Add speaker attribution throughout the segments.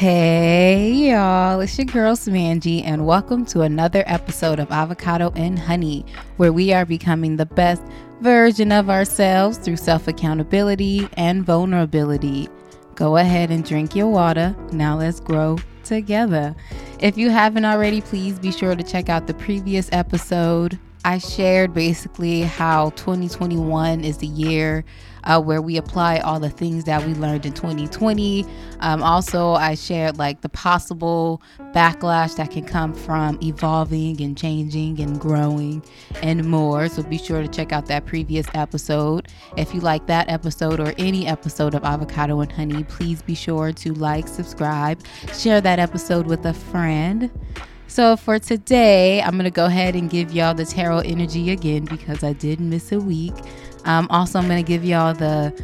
Speaker 1: Hey y'all, it's your girl Samanji, and welcome to another episode of Avocado and Honey, where we are becoming the best version of ourselves through self accountability and vulnerability. Go ahead and drink your water. Now let's grow together. If you haven't already, please be sure to check out the previous episode. I shared basically how 2021 is the year uh, where we apply all the things that we learned in 2020. Um, also, I shared like the possible backlash that can come from evolving and changing and growing and more. So be sure to check out that previous episode. If you like that episode or any episode of Avocado and Honey, please be sure to like, subscribe, share that episode with a friend. So for today, I'm going to go ahead and give y'all the tarot energy again because I did miss a week. Um, also, I'm going to give y'all the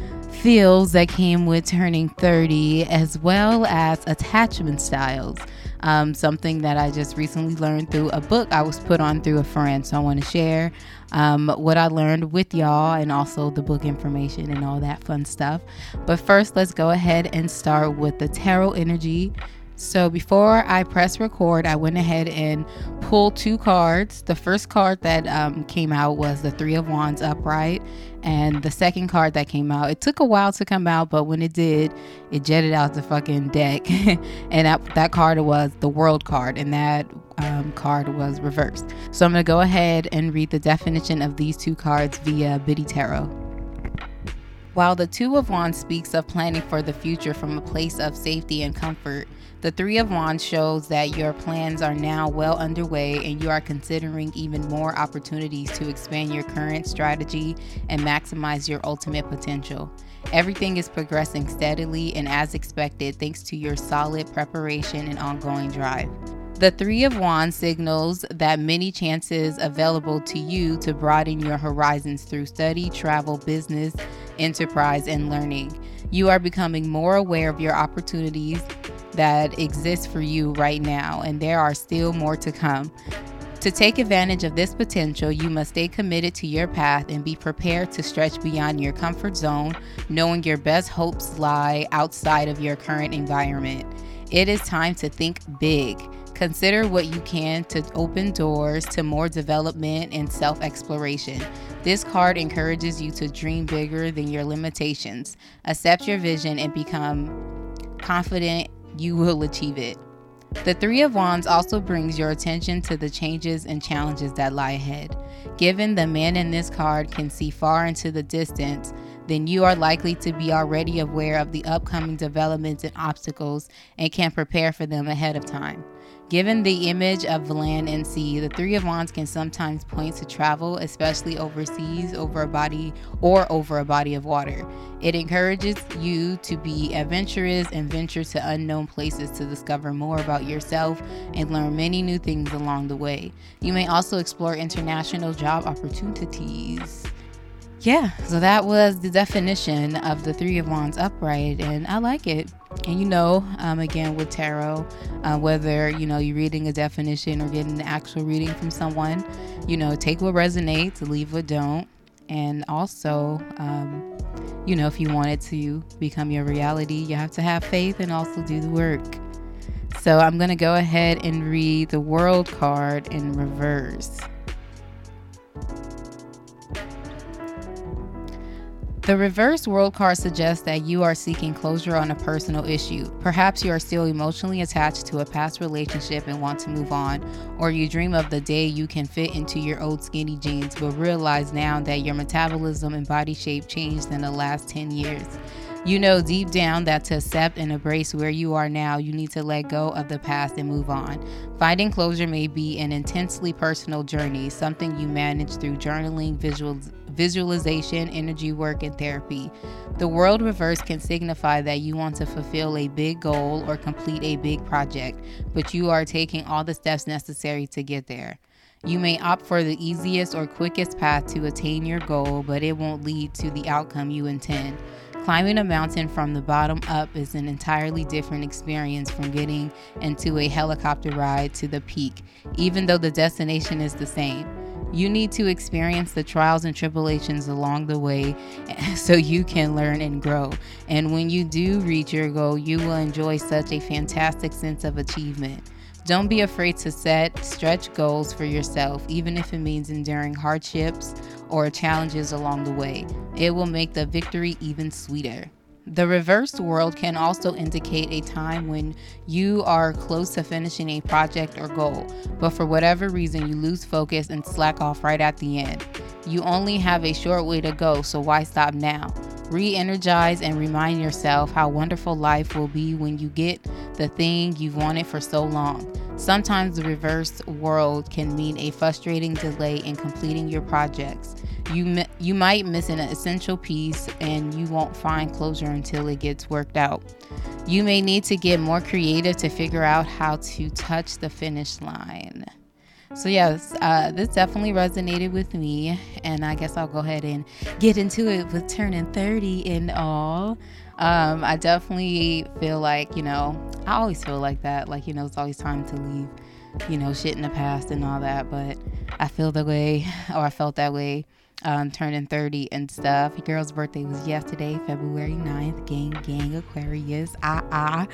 Speaker 1: feels that came with turning 30 as well as attachment styles. Um, something that I just recently learned through a book I was put on through a friend. So I want to share um, what I learned with y'all and also the book information and all that fun stuff. But first, let's go ahead and start with the tarot energy so before I press record, I went ahead and pulled two cards. The first card that um, came out was the Three of Wands upright, and the second card that came out, it took a while to come out, but when it did, it jetted out the fucking deck, and that, that card was the World card, and that um, card was reversed. So I'm gonna go ahead and read the definition of these two cards via Biddy Tarot. While the Two of Wands speaks of planning for the future from a place of safety and comfort, the Three of Wands shows that your plans are now well underway and you are considering even more opportunities to expand your current strategy and maximize your ultimate potential. Everything is progressing steadily and as expected thanks to your solid preparation and ongoing drive. The Three of Wands signals that many chances available to you to broaden your horizons through study, travel, business, enterprise, and learning. You are becoming more aware of your opportunities that exists for you right now, and there are still more to come. To take advantage of this potential, you must stay committed to your path and be prepared to stretch beyond your comfort zone, knowing your best hopes lie outside of your current environment. It is time to think big. Consider what you can to open doors to more development and self exploration. This card encourages you to dream bigger than your limitations. Accept your vision and become confident you will achieve it. The Three of Wands also brings your attention to the changes and challenges that lie ahead. Given the man in this card can see far into the distance, then you are likely to be already aware of the upcoming developments and obstacles and can prepare for them ahead of time. Given the image of land and sea, the Three of Wands can sometimes point to travel, especially overseas, over a body or over a body of water. It encourages you to be adventurous and venture to unknown places to discover more about yourself and learn many new things along the way. You may also explore international job opportunities yeah, so that was the definition of the Three of Wands upright, and I like it. And you know, um, again with tarot, uh, whether you know you're reading a definition or getting the actual reading from someone, you know, take what resonates, leave what don't, and also, um, you know, if you want it to become your reality, you have to have faith and also do the work. So I'm gonna go ahead and read the World card in reverse. The reverse world card suggests that you are seeking closure on a personal issue. Perhaps you are still emotionally attached to a past relationship and want to move on, or you dream of the day you can fit into your old skinny jeans but realize now that your metabolism and body shape changed in the last 10 years. You know deep down that to accept and embrace where you are now, you need to let go of the past and move on. Finding closure may be an intensely personal journey, something you manage through journaling, visual, visualization, energy work, and therapy. The world reverse can signify that you want to fulfill a big goal or complete a big project, but you are taking all the steps necessary to get there. You may opt for the easiest or quickest path to attain your goal, but it won't lead to the outcome you intend. Climbing a mountain from the bottom up is an entirely different experience from getting into a helicopter ride to the peak, even though the destination is the same. You need to experience the trials and tribulations along the way so you can learn and grow. And when you do reach your goal, you will enjoy such a fantastic sense of achievement. Don't be afraid to set stretch goals for yourself, even if it means enduring hardships or challenges along the way. It will make the victory even sweeter. The reversed world can also indicate a time when you are close to finishing a project or goal, but for whatever reason you lose focus and slack off right at the end. You only have a short way to go, so why stop now? Re energize and remind yourself how wonderful life will be when you get the thing you've wanted for so long. Sometimes the reverse world can mean a frustrating delay in completing your projects. You, you might miss an essential piece and you won't find closure until it gets worked out. You may need to get more creative to figure out how to touch the finish line. So, yes, uh, this definitely resonated with me. And I guess I'll go ahead and get into it with turning 30 and all. Um, I definitely feel like, you know, I always feel like that. Like, you know, it's always time to leave, you know, shit in the past and all that. But I feel the way, or I felt that way um, turning 30 and stuff. Your girl's birthday was yesterday, February 9th. Gang, gang, Aquarius. Ah, ah.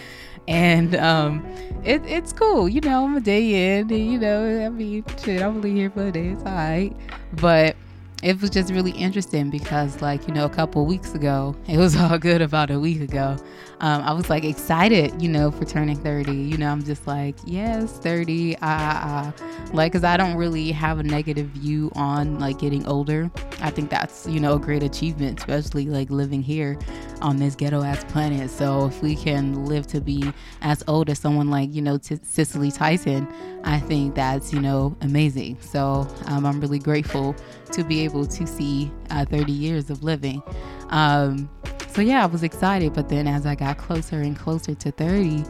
Speaker 1: And um, it, it's cool. You know, I'm a day in. And, you know, I mean, shit, I'm only here for a day. It's all right. But it was just really interesting because like you know a couple weeks ago it was all good about a week ago um, i was like excited you know for turning 30 you know i'm just like yes 30 ah, ah, ah. like because i don't really have a negative view on like getting older. I think that's you know a great achievement especially like living here on this ghetto ass planet. So if we can live to be as old as someone like you know T- cicely tyson i think that's you know amazing. So um, i'm really grateful to be able to see uh, 30 years of living. Um, so yeah, I was excited. But then as I got closer and closer to 30,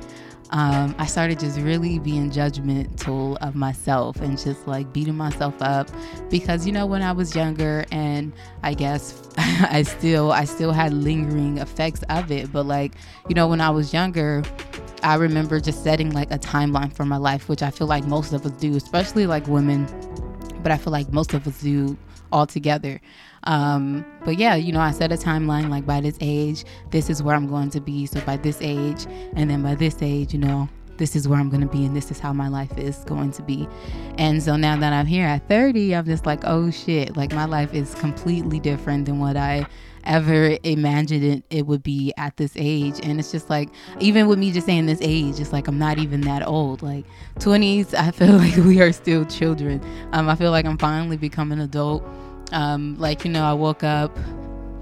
Speaker 1: um, I started just really being judgmental of myself and just like beating myself up because you know when I was younger and I guess I still I still had lingering effects of it but like you know when I was younger I remember just setting like a timeline for my life which I feel like most of us do especially like women but I feel like most of us do altogether. Um, but yeah, you know, I set a timeline like by this age, this is where I'm going to be. So by this age, and then by this age, you know, this is where I'm going to be and this is how my life is going to be. And so now that I'm here at 30, I'm just like, oh shit, like my life is completely different than what I ever imagined it, it would be at this age. And it's just like, even with me just saying this age, it's like I'm not even that old. Like 20s, I feel like we are still children. Um, I feel like I'm finally becoming an adult. Um, like, you know, I woke up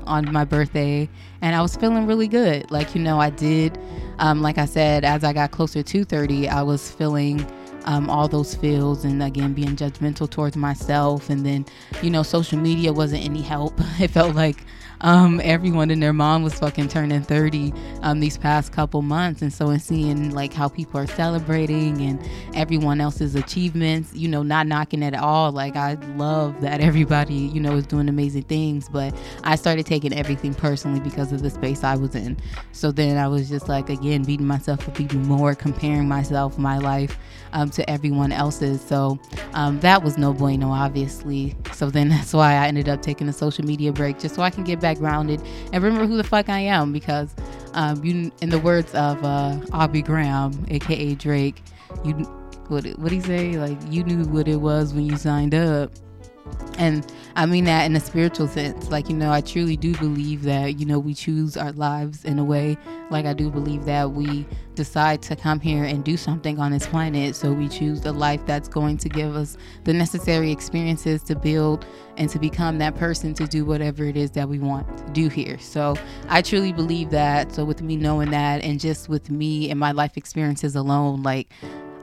Speaker 1: on my birthday and I was feeling really good. Like, you know, I did, um, like I said, as I got closer to 30, I was feeling um, all those feels and again being judgmental towards myself. And then, you know, social media wasn't any help. It felt like um, everyone and their mom was fucking turning 30 um, these past couple months. And so, in seeing like how people are celebrating and everyone else's achievements, you know, not knocking at all. Like, I love that everybody, you know, is doing amazing things. But I started taking everything personally because of the space I was in. So then I was just like, again, beating myself up even more, comparing myself, my life um, to everyone else's. So um, that was no bueno, obviously. So then that's why I ended up taking a social media break just so I can get back grounded and remember who the fuck I am because um, you, in the words of uh, Aubrey Graham, aka Drake, you what what he say? Like you knew what it was when you signed up. And I mean that in a spiritual sense. Like, you know, I truly do believe that, you know, we choose our lives in a way. Like, I do believe that we decide to come here and do something on this planet. So we choose the life that's going to give us the necessary experiences to build and to become that person to do whatever it is that we want to do here. So I truly believe that. So with me knowing that and just with me and my life experiences alone, like,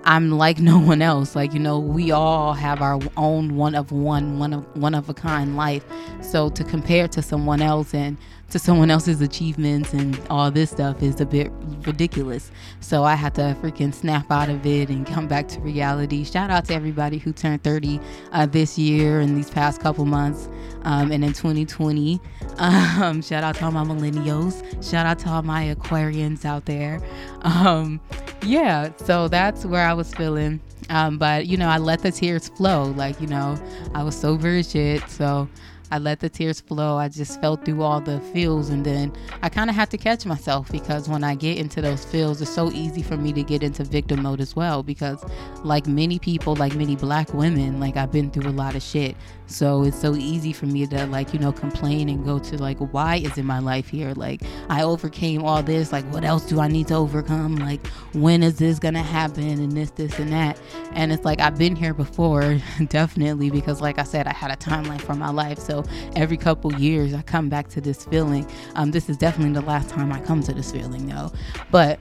Speaker 1: I'm like no one else. Like, you know, we all have our own one of one, one of one of a kind life. So to compare to someone else and to someone else's achievements and all this stuff is a bit ridiculous. So I had to freaking snap out of it and come back to reality. Shout out to everybody who turned 30 uh, this year and these past couple months um, and in 2020. Um, shout out to all my millennials. Shout out to all my Aquarians out there. Um, yeah, so that's where I was feeling Um, but you know, I let the tears flow. Like you know, I was sober as shit, so I let the tears flow. I just felt through all the feels, and then I kind of had to catch myself because when I get into those feels, it's so easy for me to get into victim mode as well. Because, like many people, like many black women, like I've been through a lot of shit. So it's so easy for me to, like, you know, complain and go to, like, why is in my life here? Like, I overcame all this. Like, what else do I need to overcome? Like, when is this gonna happen? And this, this, and that. And it's like, I've been here before, definitely, because, like I said, I had a timeline for my life. So every couple years, I come back to this feeling. Um, this is definitely the last time I come to this feeling, though. But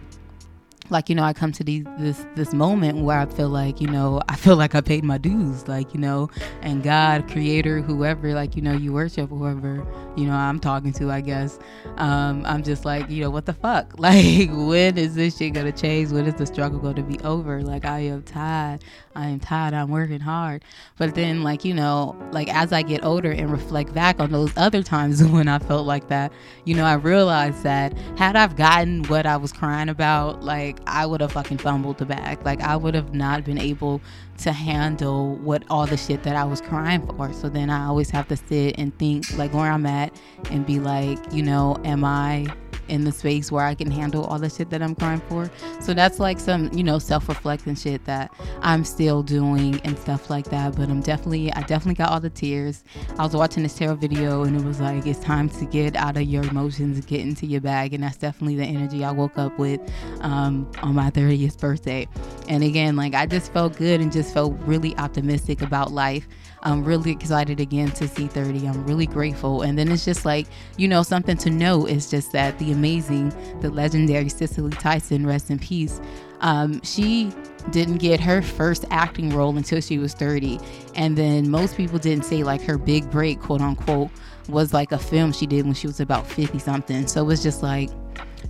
Speaker 1: like you know i come to these this this moment where i feel like you know i feel like i paid my dues like you know and god creator whoever like you know you worship whoever you know i'm talking to i guess um i'm just like you know what the fuck? Like when is this shit gonna change? When is the struggle gonna be over? Like i am tired i am tired i'm working hard but then like you know like as i get older and reflect back on those other times when i felt like that you know i realized that had i've gotten what i was crying about like I would have fucking fumbled the bag. Like I would have not been able to handle what all the shit that I was crying for. So then I always have to sit and think like where I'm at and be like, you know, am I in the space where I can handle all the shit that I'm crying for. So that's like some, you know, self-reflecting shit that I'm still doing and stuff like that. But I'm definitely, I definitely got all the tears. I was watching this tarot video and it was like, it's time to get out of your emotions, get into your bag. And that's definitely the energy I woke up with um, on my 30th birthday. And again, like I just felt good and just felt really optimistic about life. I'm really excited again to see 30. I'm really grateful. And then it's just like, you know, something to know is just that the amazing, the legendary Cicely Tyson, rest in peace. Um, she didn't get her first acting role until she was 30. And then most people didn't say like her big break, quote unquote, was like a film she did when she was about 50 something. So it was just like,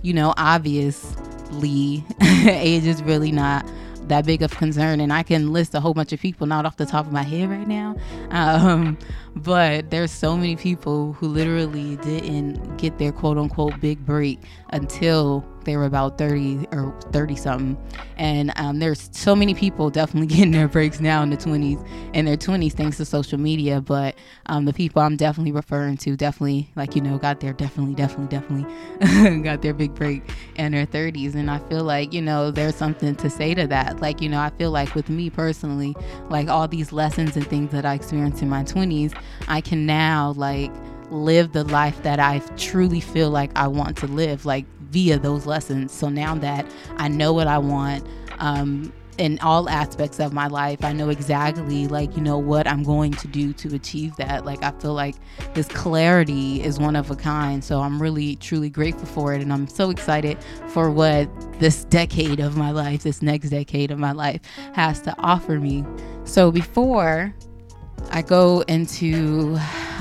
Speaker 1: you know, obviously, age is really not that big of concern and i can list a whole bunch of people not off the top of my head right now. Um, but there's so many people who literally didn't get their quote unquote big break until they were about 30 or 30 something. And um, there's so many people definitely getting their breaks now in the 20s in their 20s thanks to social media. But um, the people i'm definitely referring to definitely like you know got their definitely definitely definitely got their big break in their 30s and i feel like you know there's something to say to that. Like you know i feel like with me personally like all these lessons and things that i experienced in my 20s I can now like live the life that I truly feel like I want to live, like via those lessons. So now that I know what I want, um, in all aspects of my life. I know exactly like, you know, what I'm going to do to achieve that. Like I feel like this clarity is one of a kind. So I'm really truly grateful for it and I'm so excited for what this decade of my life, this next decade of my life has to offer me. So before I go into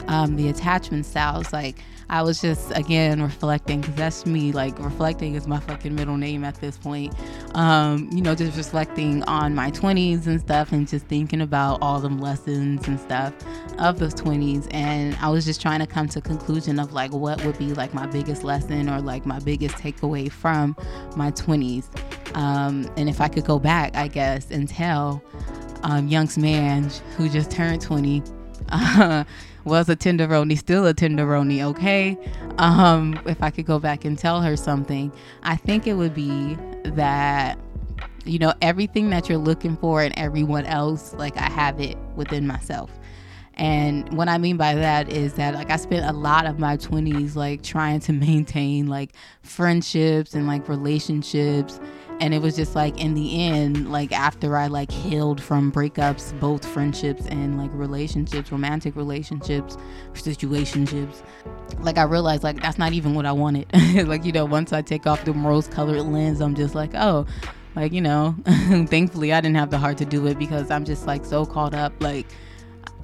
Speaker 1: um, the attachment styles. Like, I was just again reflecting because that's me. Like, reflecting is my fucking middle name at this point. Um, you know, just reflecting on my 20s and stuff and just thinking about all them lessons and stuff of those 20s. And I was just trying to come to a conclusion of like what would be like my biggest lesson or like my biggest takeaway from my 20s. Um, and if I could go back, I guess, and tell um, young man who just turned 20 uh, was a tenderoni, still a tenderoni, okay? Um, if I could go back and tell her something, I think it would be that, you know, everything that you're looking for and everyone else, like I have it within myself. And what I mean by that is that like I spent a lot of my 20s like trying to maintain like friendships and like relationships and it was just like in the end like after i like healed from breakups both friendships and like relationships romantic relationships situationships like i realized like that's not even what i wanted. Like you know once i take off the rose colored lens i'm just like oh like you know thankfully i didn't have the heart to do it because i'm just like so caught up like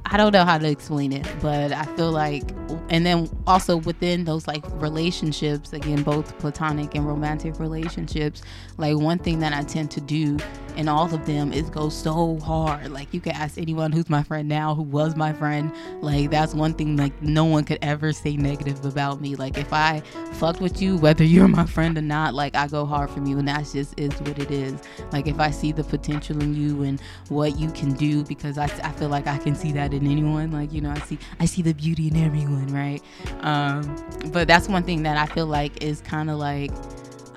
Speaker 1: I don't know how to explain it, but I feel like and then also within those like relationships, again, both platonic and romantic relationships, like one thing that I tend to do in all of them it goes so hard. Like you can ask anyone who's my friend now, who was my friend. Like that's one thing like no one could ever say negative about me. Like if I fucked with you, whether you're my friend or not, like I go hard from you, and that's just is what it is. Like if I see the potential in you and what you can do, because I, I feel like I can see that in anyone. Like you know, I see I see the beauty in everyone, right? Um, but that's one thing that I feel like is kind of like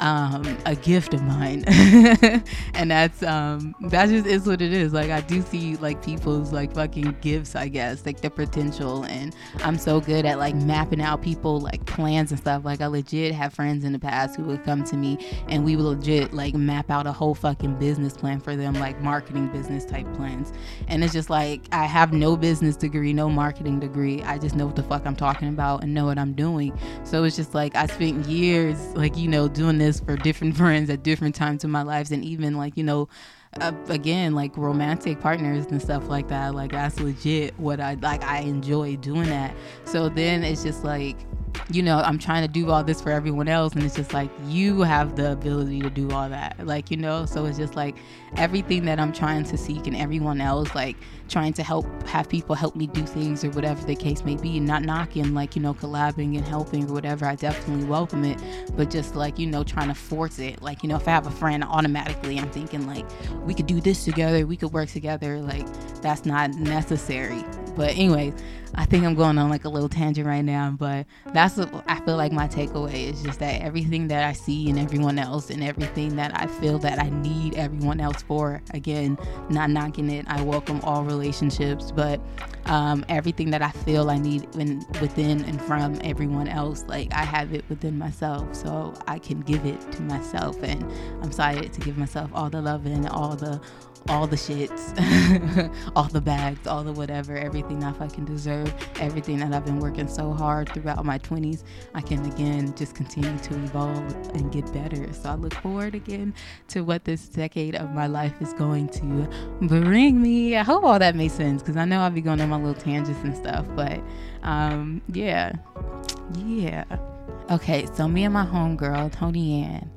Speaker 1: um, a gift of mine, and that's um, that just is what it is. Like I do see like people's like fucking gifts, I guess, like the potential, and I'm so good at like mapping out people like plans and stuff. Like I legit have friends in the past who would come to me, and we would legit like map out a whole fucking business plan for them, like marketing business type plans. And it's just like I have no business degree, no marketing degree. I just know what the fuck I'm talking about and know what I'm doing. So it's just like I spent years like you know doing this this for different friends at different times in my lives and even like you know uh, again like romantic partners and stuff like that. Like that's legit what i like i enjoy doing that. So then it's just like you know, I'm trying to do all this for everyone else. And it's just like, you have the ability to do all that. Like, you know, so it's just like everything that I'm trying to seek and everyone else, like trying to help have people help me do things or whatever the case may be. And not knocking, like, you know, collabing and helping or whatever. I definitely welcome it. But just like, you know, trying to force it. Like, you know, if I have a friend, automatically I'm thinking, like, we could do this together, we could work together. Like, that's not necessary. But, anyways, I think I'm going on like a little tangent right now, but that's what I feel like my takeaway is just that everything that I see in everyone else and everything that I feel that I need everyone else for, again, not knocking it. I welcome all relationships, but um, everything that I feel I need in, within and from everyone else, like I have it within myself, so I can give it to myself, and I'm excited to give myself all the love and all the all the shits, all the bags, all the whatever, everything I fucking deserve, everything that I've been working so hard throughout my 20s, I can again just continue to evolve and get better. So I look forward again to what this decade of my life is going to bring me. I hope all that makes sense because I know I'll be going on my little tangents and stuff, but um, yeah, yeah. Okay, so me and my homegirl, Tony Ann,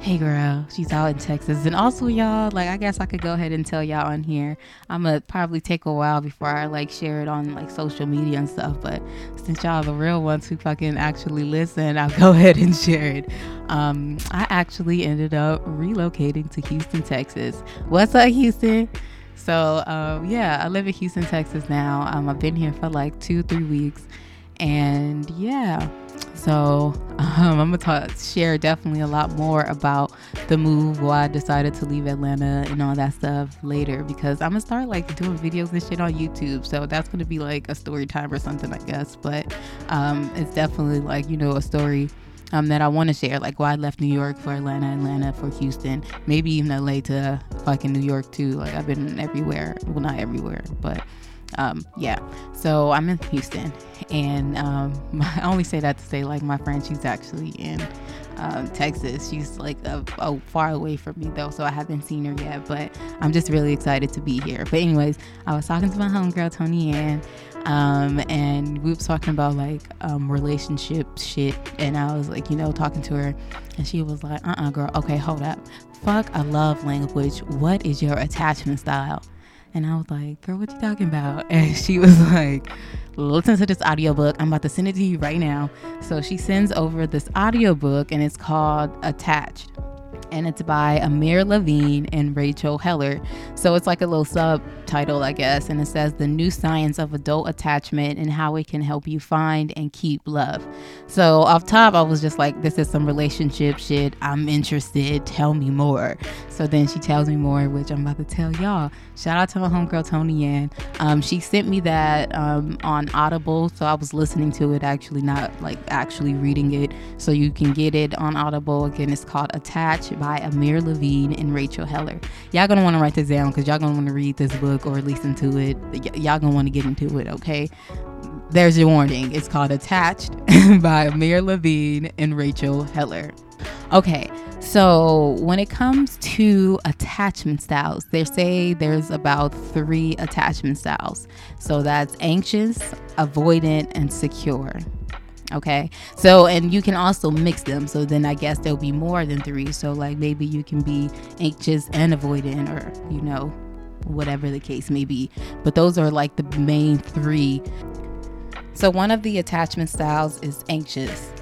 Speaker 1: Hey girl, she's out in Texas. And also y'all, like I guess I could go ahead and tell y'all on here. I'ma probably take a while before I like share it on like social media and stuff. But since y'all are the real ones who fucking actually listen, I'll go ahead and share it. Um, I actually ended up relocating to Houston, Texas. What's up, Houston? So um, yeah, I live in Houston, Texas now. Um, I've been here for like two, three weeks, and yeah so um, I'm gonna talk, share definitely a lot more about the move, why I decided to leave Atlanta, and all that stuff later because I'm gonna start like doing videos and shit on YouTube. So that's gonna be like a story time or something, I guess. But um, it's definitely like you know a story. Um, that I want to share, like why I left New York for Atlanta, Atlanta for Houston, maybe even LA to fucking New York too. Like I've been everywhere, well not everywhere, but um, yeah, so I'm in Houston, and um, I only say that to say like my friend, she's actually in um, Texas. She's like a, a far away from me though, so I haven't seen her yet. But I'm just really excited to be here. But anyways, I was talking to my homegirl Tony Ann, um, and we was talking about like um, relationship shit, and I was like, you know, talking to her, and she was like, uh, uh girl, okay, hold up, fuck, I love language. What is your attachment style? And I was like, girl, what you talking about? And she was like, listen to this audiobook. I'm about to send it to you right now. So she sends over this audiobook and it's called Attached and it's by Amir Levine and Rachel Heller. So it's like a little subtitle, I guess, and it says The New Science of Adult Attachment and How It Can Help You Find and Keep Love. So off top, I was just like, This is some relationship shit. I'm interested. Tell me more. So then she tells me more, which I'm about to tell y'all. Shout out to my homegirl Tony Ann. Um, she sent me that um, on Audible, so I was listening to it actually, not like actually reading it. So you can get it on Audible. Again, it's called Attach by Amir Levine and Rachel Heller. Y'all gonna want to write this down because y'all gonna want to read this book or listen to it. Y- y'all gonna want to get into it, okay? There's your warning. It's called Attached by Amir Levine and Rachel Heller. Okay, So, when it comes to attachment styles, they say there's about three attachment styles. So, that's anxious, avoidant, and secure. Okay. So, and you can also mix them. So, then I guess there'll be more than three. So, like maybe you can be anxious and avoidant, or, you know, whatever the case may be. But those are like the main three. So, one of the attachment styles is anxious.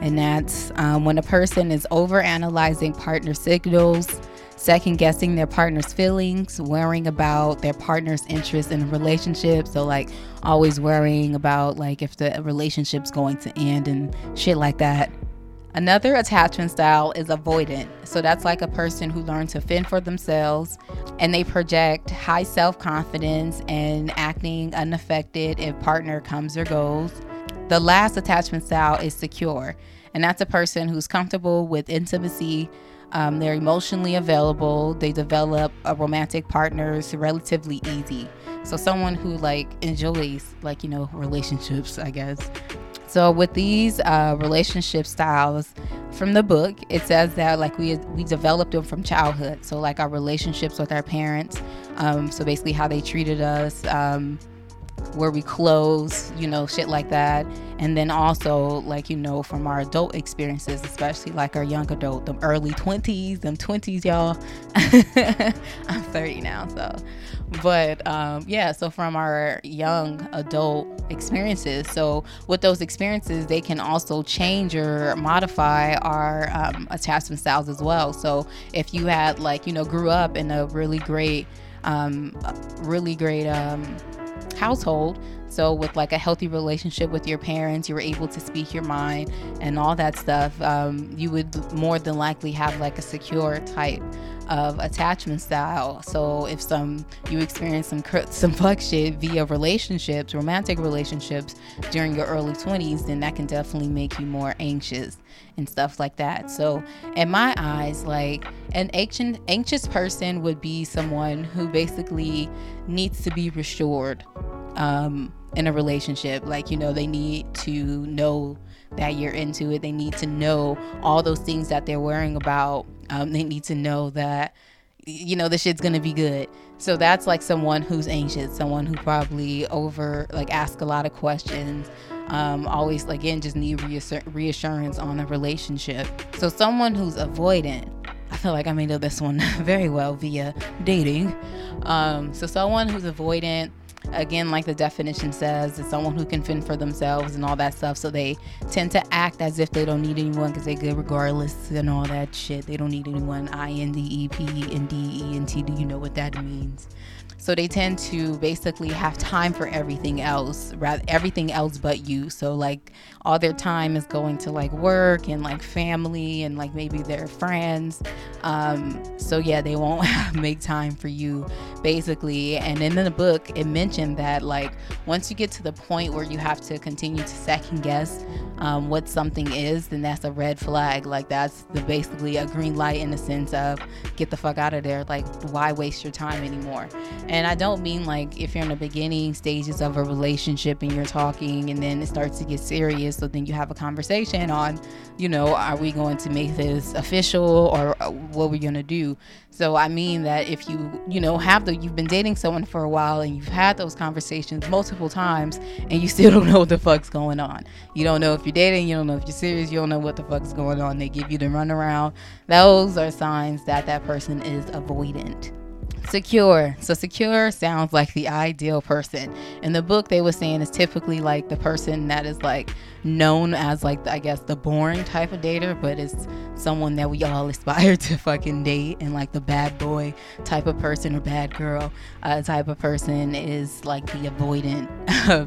Speaker 1: And that's um, when a person is over analyzing partner signals, second guessing their partner's feelings, worrying about their partner's interest in a relationship. So, like, always worrying about like if the relationship's going to end and shit like that. Another attachment style is avoidant. So that's like a person who learned to fend for themselves and they project high self confidence and acting unaffected if partner comes or goes. The last attachment style is secure, and that's a person who's comfortable with intimacy. Um, they're emotionally available. They develop a romantic partners relatively easy. So someone who like enjoys like you know relationships, I guess. So with these uh, relationship styles from the book, it says that like we we developed them from childhood. So like our relationships with our parents. Um, so basically how they treated us. Um, where we close, you know, shit like that. And then also, like, you know, from our adult experiences, especially like our young adult, them early 20s, them 20s, y'all. I'm 30 now, so. But um, yeah, so from our young adult experiences. So with those experiences, they can also change or modify our um, attachment styles as well. So if you had, like, you know, grew up in a really great, um, really great, um, household. So, with like a healthy relationship with your parents, you were able to speak your mind and all that stuff. Um, you would more than likely have like a secure type of attachment style. So if some you experience some some fuck shit via relationships, romantic relationships during your early 20s, then that can definitely make you more anxious and stuff like that. So in my eyes, like an anxious anxious person would be someone who basically needs to be restored um, in a relationship. Like you know, they need to know that you're into it. They need to know all those things that they're worrying about um, they need to know that you know the shit's gonna be good. So that's like someone who's anxious someone who probably over like ask a lot of questions um, always again just need reassur- reassurance on the relationship. So someone who's avoidant i feel like i may know this one very well via dating. Um, so someone who's avoidant again like the definition says it's someone who can fend for themselves and all that stuff. So they tend to act as if they don't need anyone because they're good regardless and all that shit. They don't need anyone. I-n-d-e-p-n-d-e-n-t do you know what that means? So they tend to basically have time for everything else, rather everything else but you. So like all their time is going to like work and like family and like maybe their friends. Um, so yeah, they won't make time for you basically. And in the book, it mentioned that like once you get to the point where you have to continue to second guess um, what something is, then that's a red flag. Like that's the basically a green light in the sense of get the fuck out of there. Like why waste your time anymore? And I don't mean like if you're in the beginning stages of a relationship and you're talking and then it starts to get serious, so then you have a conversation on, you know, are we going to make this official or uh, what we're going to do? So I mean that if you, you know, have the you've been dating someone for a while and you've had those conversations multiple times and you still don't know what the fuck's going on. You don't know if you're dating, you don't know if you're serious, you don't know what the fuck's going on. They give you the runaround. Those are signs that that person is avoidant. Secure. So secure sounds like the ideal person. In the book, they were saying is typically like the person that is like known as like I guess the boring type of dater, but it's someone that we all aspire to fucking date. And like the bad boy type of person or bad girl uh, type of person is like the avoidant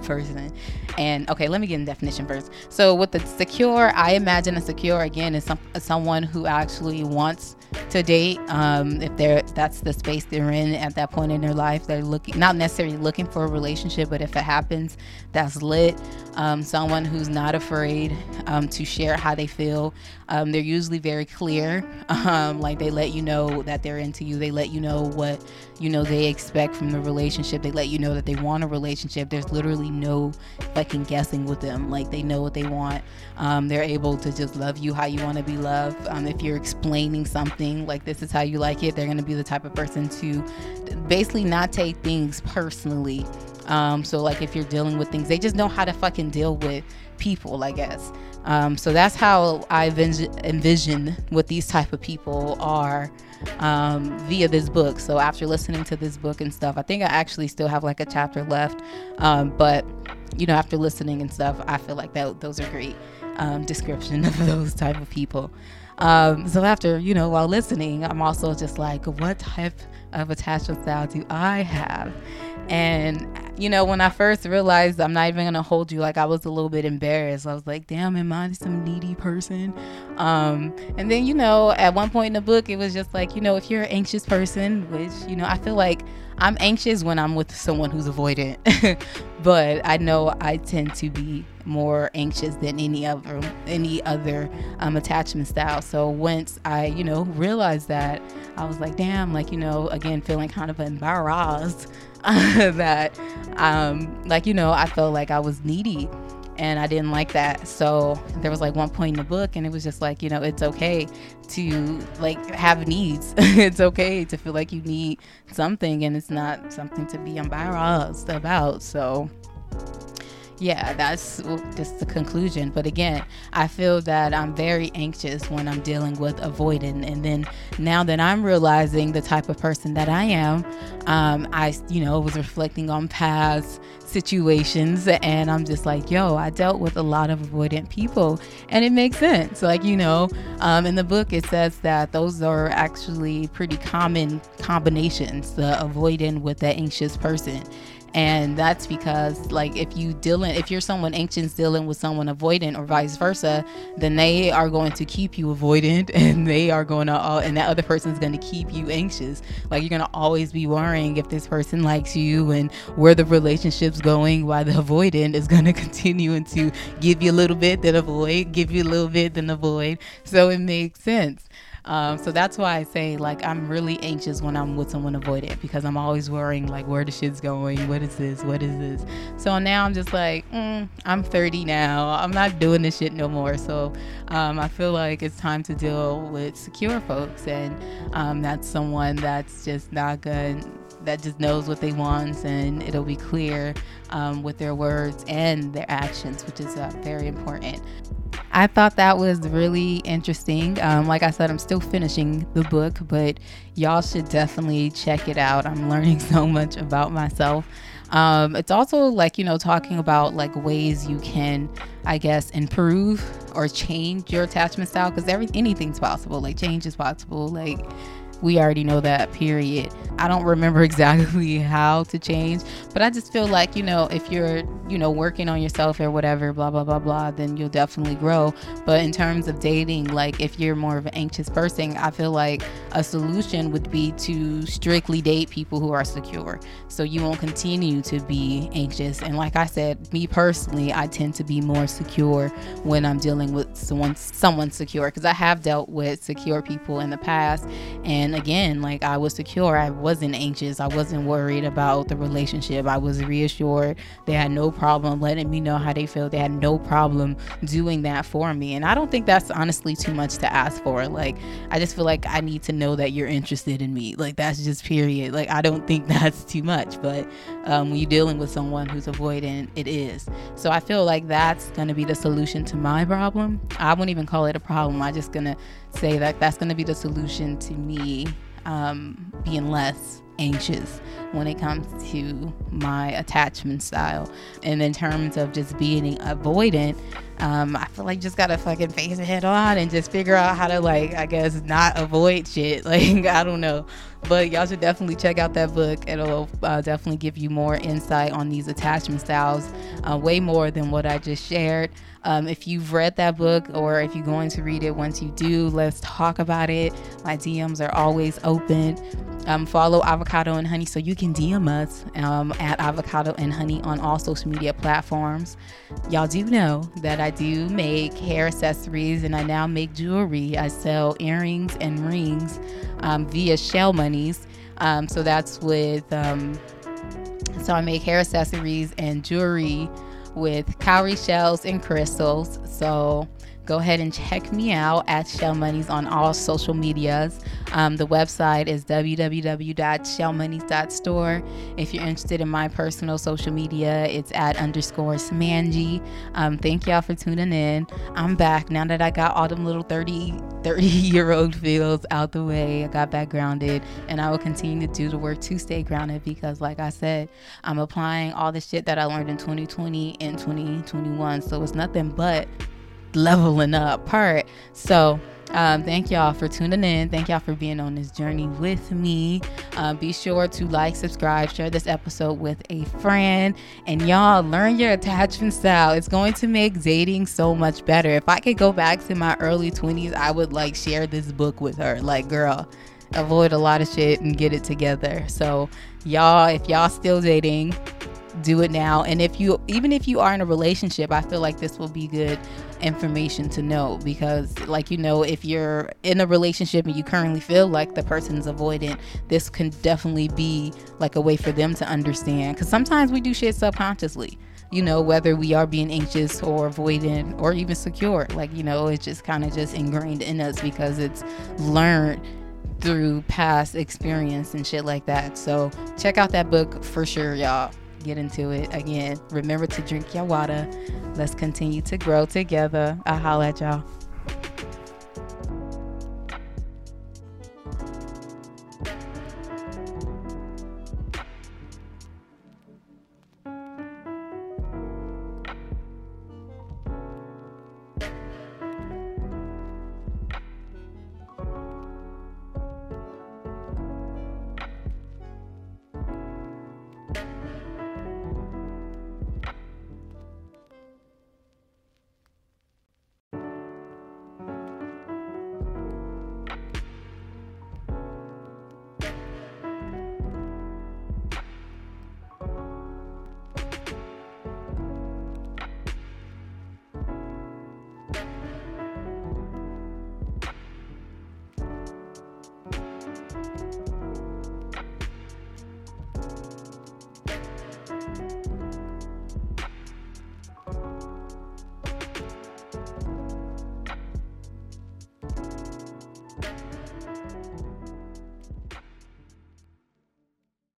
Speaker 1: person. And okay, let me get in definition first. So with the secure, I imagine a secure again is some someone who actually wants to date. Um, if they're that's the space they're in at that point in their life, they're looking not necessarily looking for a relationship, but if it happens, that's lit. Um, someone who's not afraid um, to share how they feel. Um, they're usually very clear. Um, like they let you know that they're into you. They let you know what you know they expect from the relationship. They let you know that they want a relationship. There's literally no fucking guessing with them. Like they know what they want. Um, they're able to just love you how you want to be loved. if you're explaining something like this is how you like it, they're gonna be the type of person to basically not take things personally. Um, so like if you're dealing with things, they just know how to fucking deal with people, I guess. Um, so that's how I envision, envision what these type of people are um, via this book. So after listening to this book and stuff, I think I actually still have like a chapter left. Um, but you know, after listening and stuff, I feel like that those are great um, description of those type of people. Um, so after you know, while listening, I'm also just like, what type of attachment style do I have? And you know, when I first realized I'm not even gonna hold you, like I was a little bit embarrassed. I was like, damn, am I some needy person? Um, and then, you know, at one point in the book, it was just like, you know, if you're an anxious person, which, you know, I feel like I'm anxious when I'm with someone who's avoidant, but I know I tend to be more anxious than any other any other um, attachment style. So once I, you know, realized that, I was like, damn, like you know, again feeling kind of embarrassed that, um, like you know, I felt like I was needy and I didn't like that. So there was like one point in the book, and it was just like, you know, it's okay to like have needs. it's okay to feel like you need something, and it's not something to be embarrassed about. So yeah, that's just the conclusion. But again, I feel that I'm very anxious when I'm dealing with avoiding. And then now that I'm realizing the type of person that I am, um, I, you know, was reflecting on past situations and I'm just like, yo, I dealt with a lot of avoidant people and it makes sense. Like, you know, um, in the book, it says that those are actually pretty common combinations the avoidant with the anxious person and that's because like if you dealing if you're someone anxious dealing with someone avoidant or vice versa then they are going to keep you avoidant and they are going to uh, and that other person's going to keep you anxious. Like you're going to always be worrying if this person likes you and where the relationship's going while the avoidant is going to continue and to give you a little bit then avoid give you a little bit then avoid. So it makes sense um, so that's why I say like I'm really anxious when I'm with someone avoidant because I'm always worrying like where the shit's going, what is this, what is this. So now I'm just like mm, I'm 30 now, I'm not doing this shit no more. So um, I feel like it's time to deal with secure folks, and um, that's someone that's just not good that just knows what they want and it'll be clear um, with their words and their actions, which is uh, very important. I thought that was really interesting. Um, like I said, I'm still finishing the book, but y'all should definitely check it out. I'm learning so much about myself. Um, it's also like, you know, talking about like ways you can, I guess, improve or change your attachment style because every anything's possible. Like change is possible. Like we already know that period. I don't remember exactly how to change but i just feel like you know if you're you know working on yourself or whatever blah blah blah blah then you'll definitely grow. But in terms of dating like if you're more of an anxious person i feel like a solution would be to strictly date people who are secure. So you won't continue to be anxious. And like i said me personally i tend to be more secure when i'm dealing with someone someone secure because i have dealt with secure people in the past. And and again, like I was secure. I wasn't anxious. I wasn't worried about the relationship. I was reassured. They had no problem letting me know how they felt. They had no problem doing that for me. And I don't think that's honestly too much to ask for. Like, I just feel like I need to know that you're interested in me. Like, that's just period. Like, I don't think that's too much. But um, when you're dealing with someone who's avoidant, it is. So I feel like that's going to be the solution to my problem. I wouldn't even call it a problem. I'm just going to say that that's going to be the solution to me um, being less anxious when it comes to my attachment style. And in terms of just being avoidant, Um, I feel like just gotta fucking face it head on and just figure out how to like, I guess, not avoid shit. Like, I don't know, but y'all should definitely check out that book. It'll uh, definitely give you more insight on these attachment styles, uh, way more than what I just shared. Um, if you've read that book or if you're going to read it, once you do, let's talk about it. My DMs are always open. Um, follow Avocado and Honey so you can DM us um, at Avocado and Honey on all social media platforms. Y'all do know that I do make hair accessories and I now make jewelry. I sell earrings and rings um, via Shell Monies. Um, so that's with, um, so I make hair accessories and jewelry with cowrie shells and crystals. So go ahead and check me out at Shell Monies on all social medias. Um, the website is www.shellmonies.store. If you're interested in my personal social media, it's at underscore Smanji. Um, thank y'all for tuning in. I'm back now that I got all them little 30, 30 year old feels out the way. I got back grounded and I will continue to do the work to stay grounded because, like I said, I'm applying all the shit that I learned in 2020 and 2021. So it's nothing but leveling up part. So, um, thank y'all for tuning in. Thank y'all for being on this journey with me. Uh, be sure to like, subscribe, share this episode with a friend, and y'all learn your attachment style. It's going to make dating so much better. If I could go back to my early 20s, I would like share this book with her. Like, girl, avoid a lot of shit and get it together. So, y'all, if y'all still dating, do it now. And if you, even if you are in a relationship, I feel like this will be good information to know because like you know if you're in a relationship and you currently feel like the person's avoidant this can definitely be like a way for them to understand. Because sometimes we do shit subconsciously you know whether we are being anxious or avoidant or even secure. Like you know it's just kind of just ingrained in us because it's learned through past experience and shit like that. So check out that book for sure y'all get into it again remember to drink your water Let's continue to grow together. I'll holla at y'all.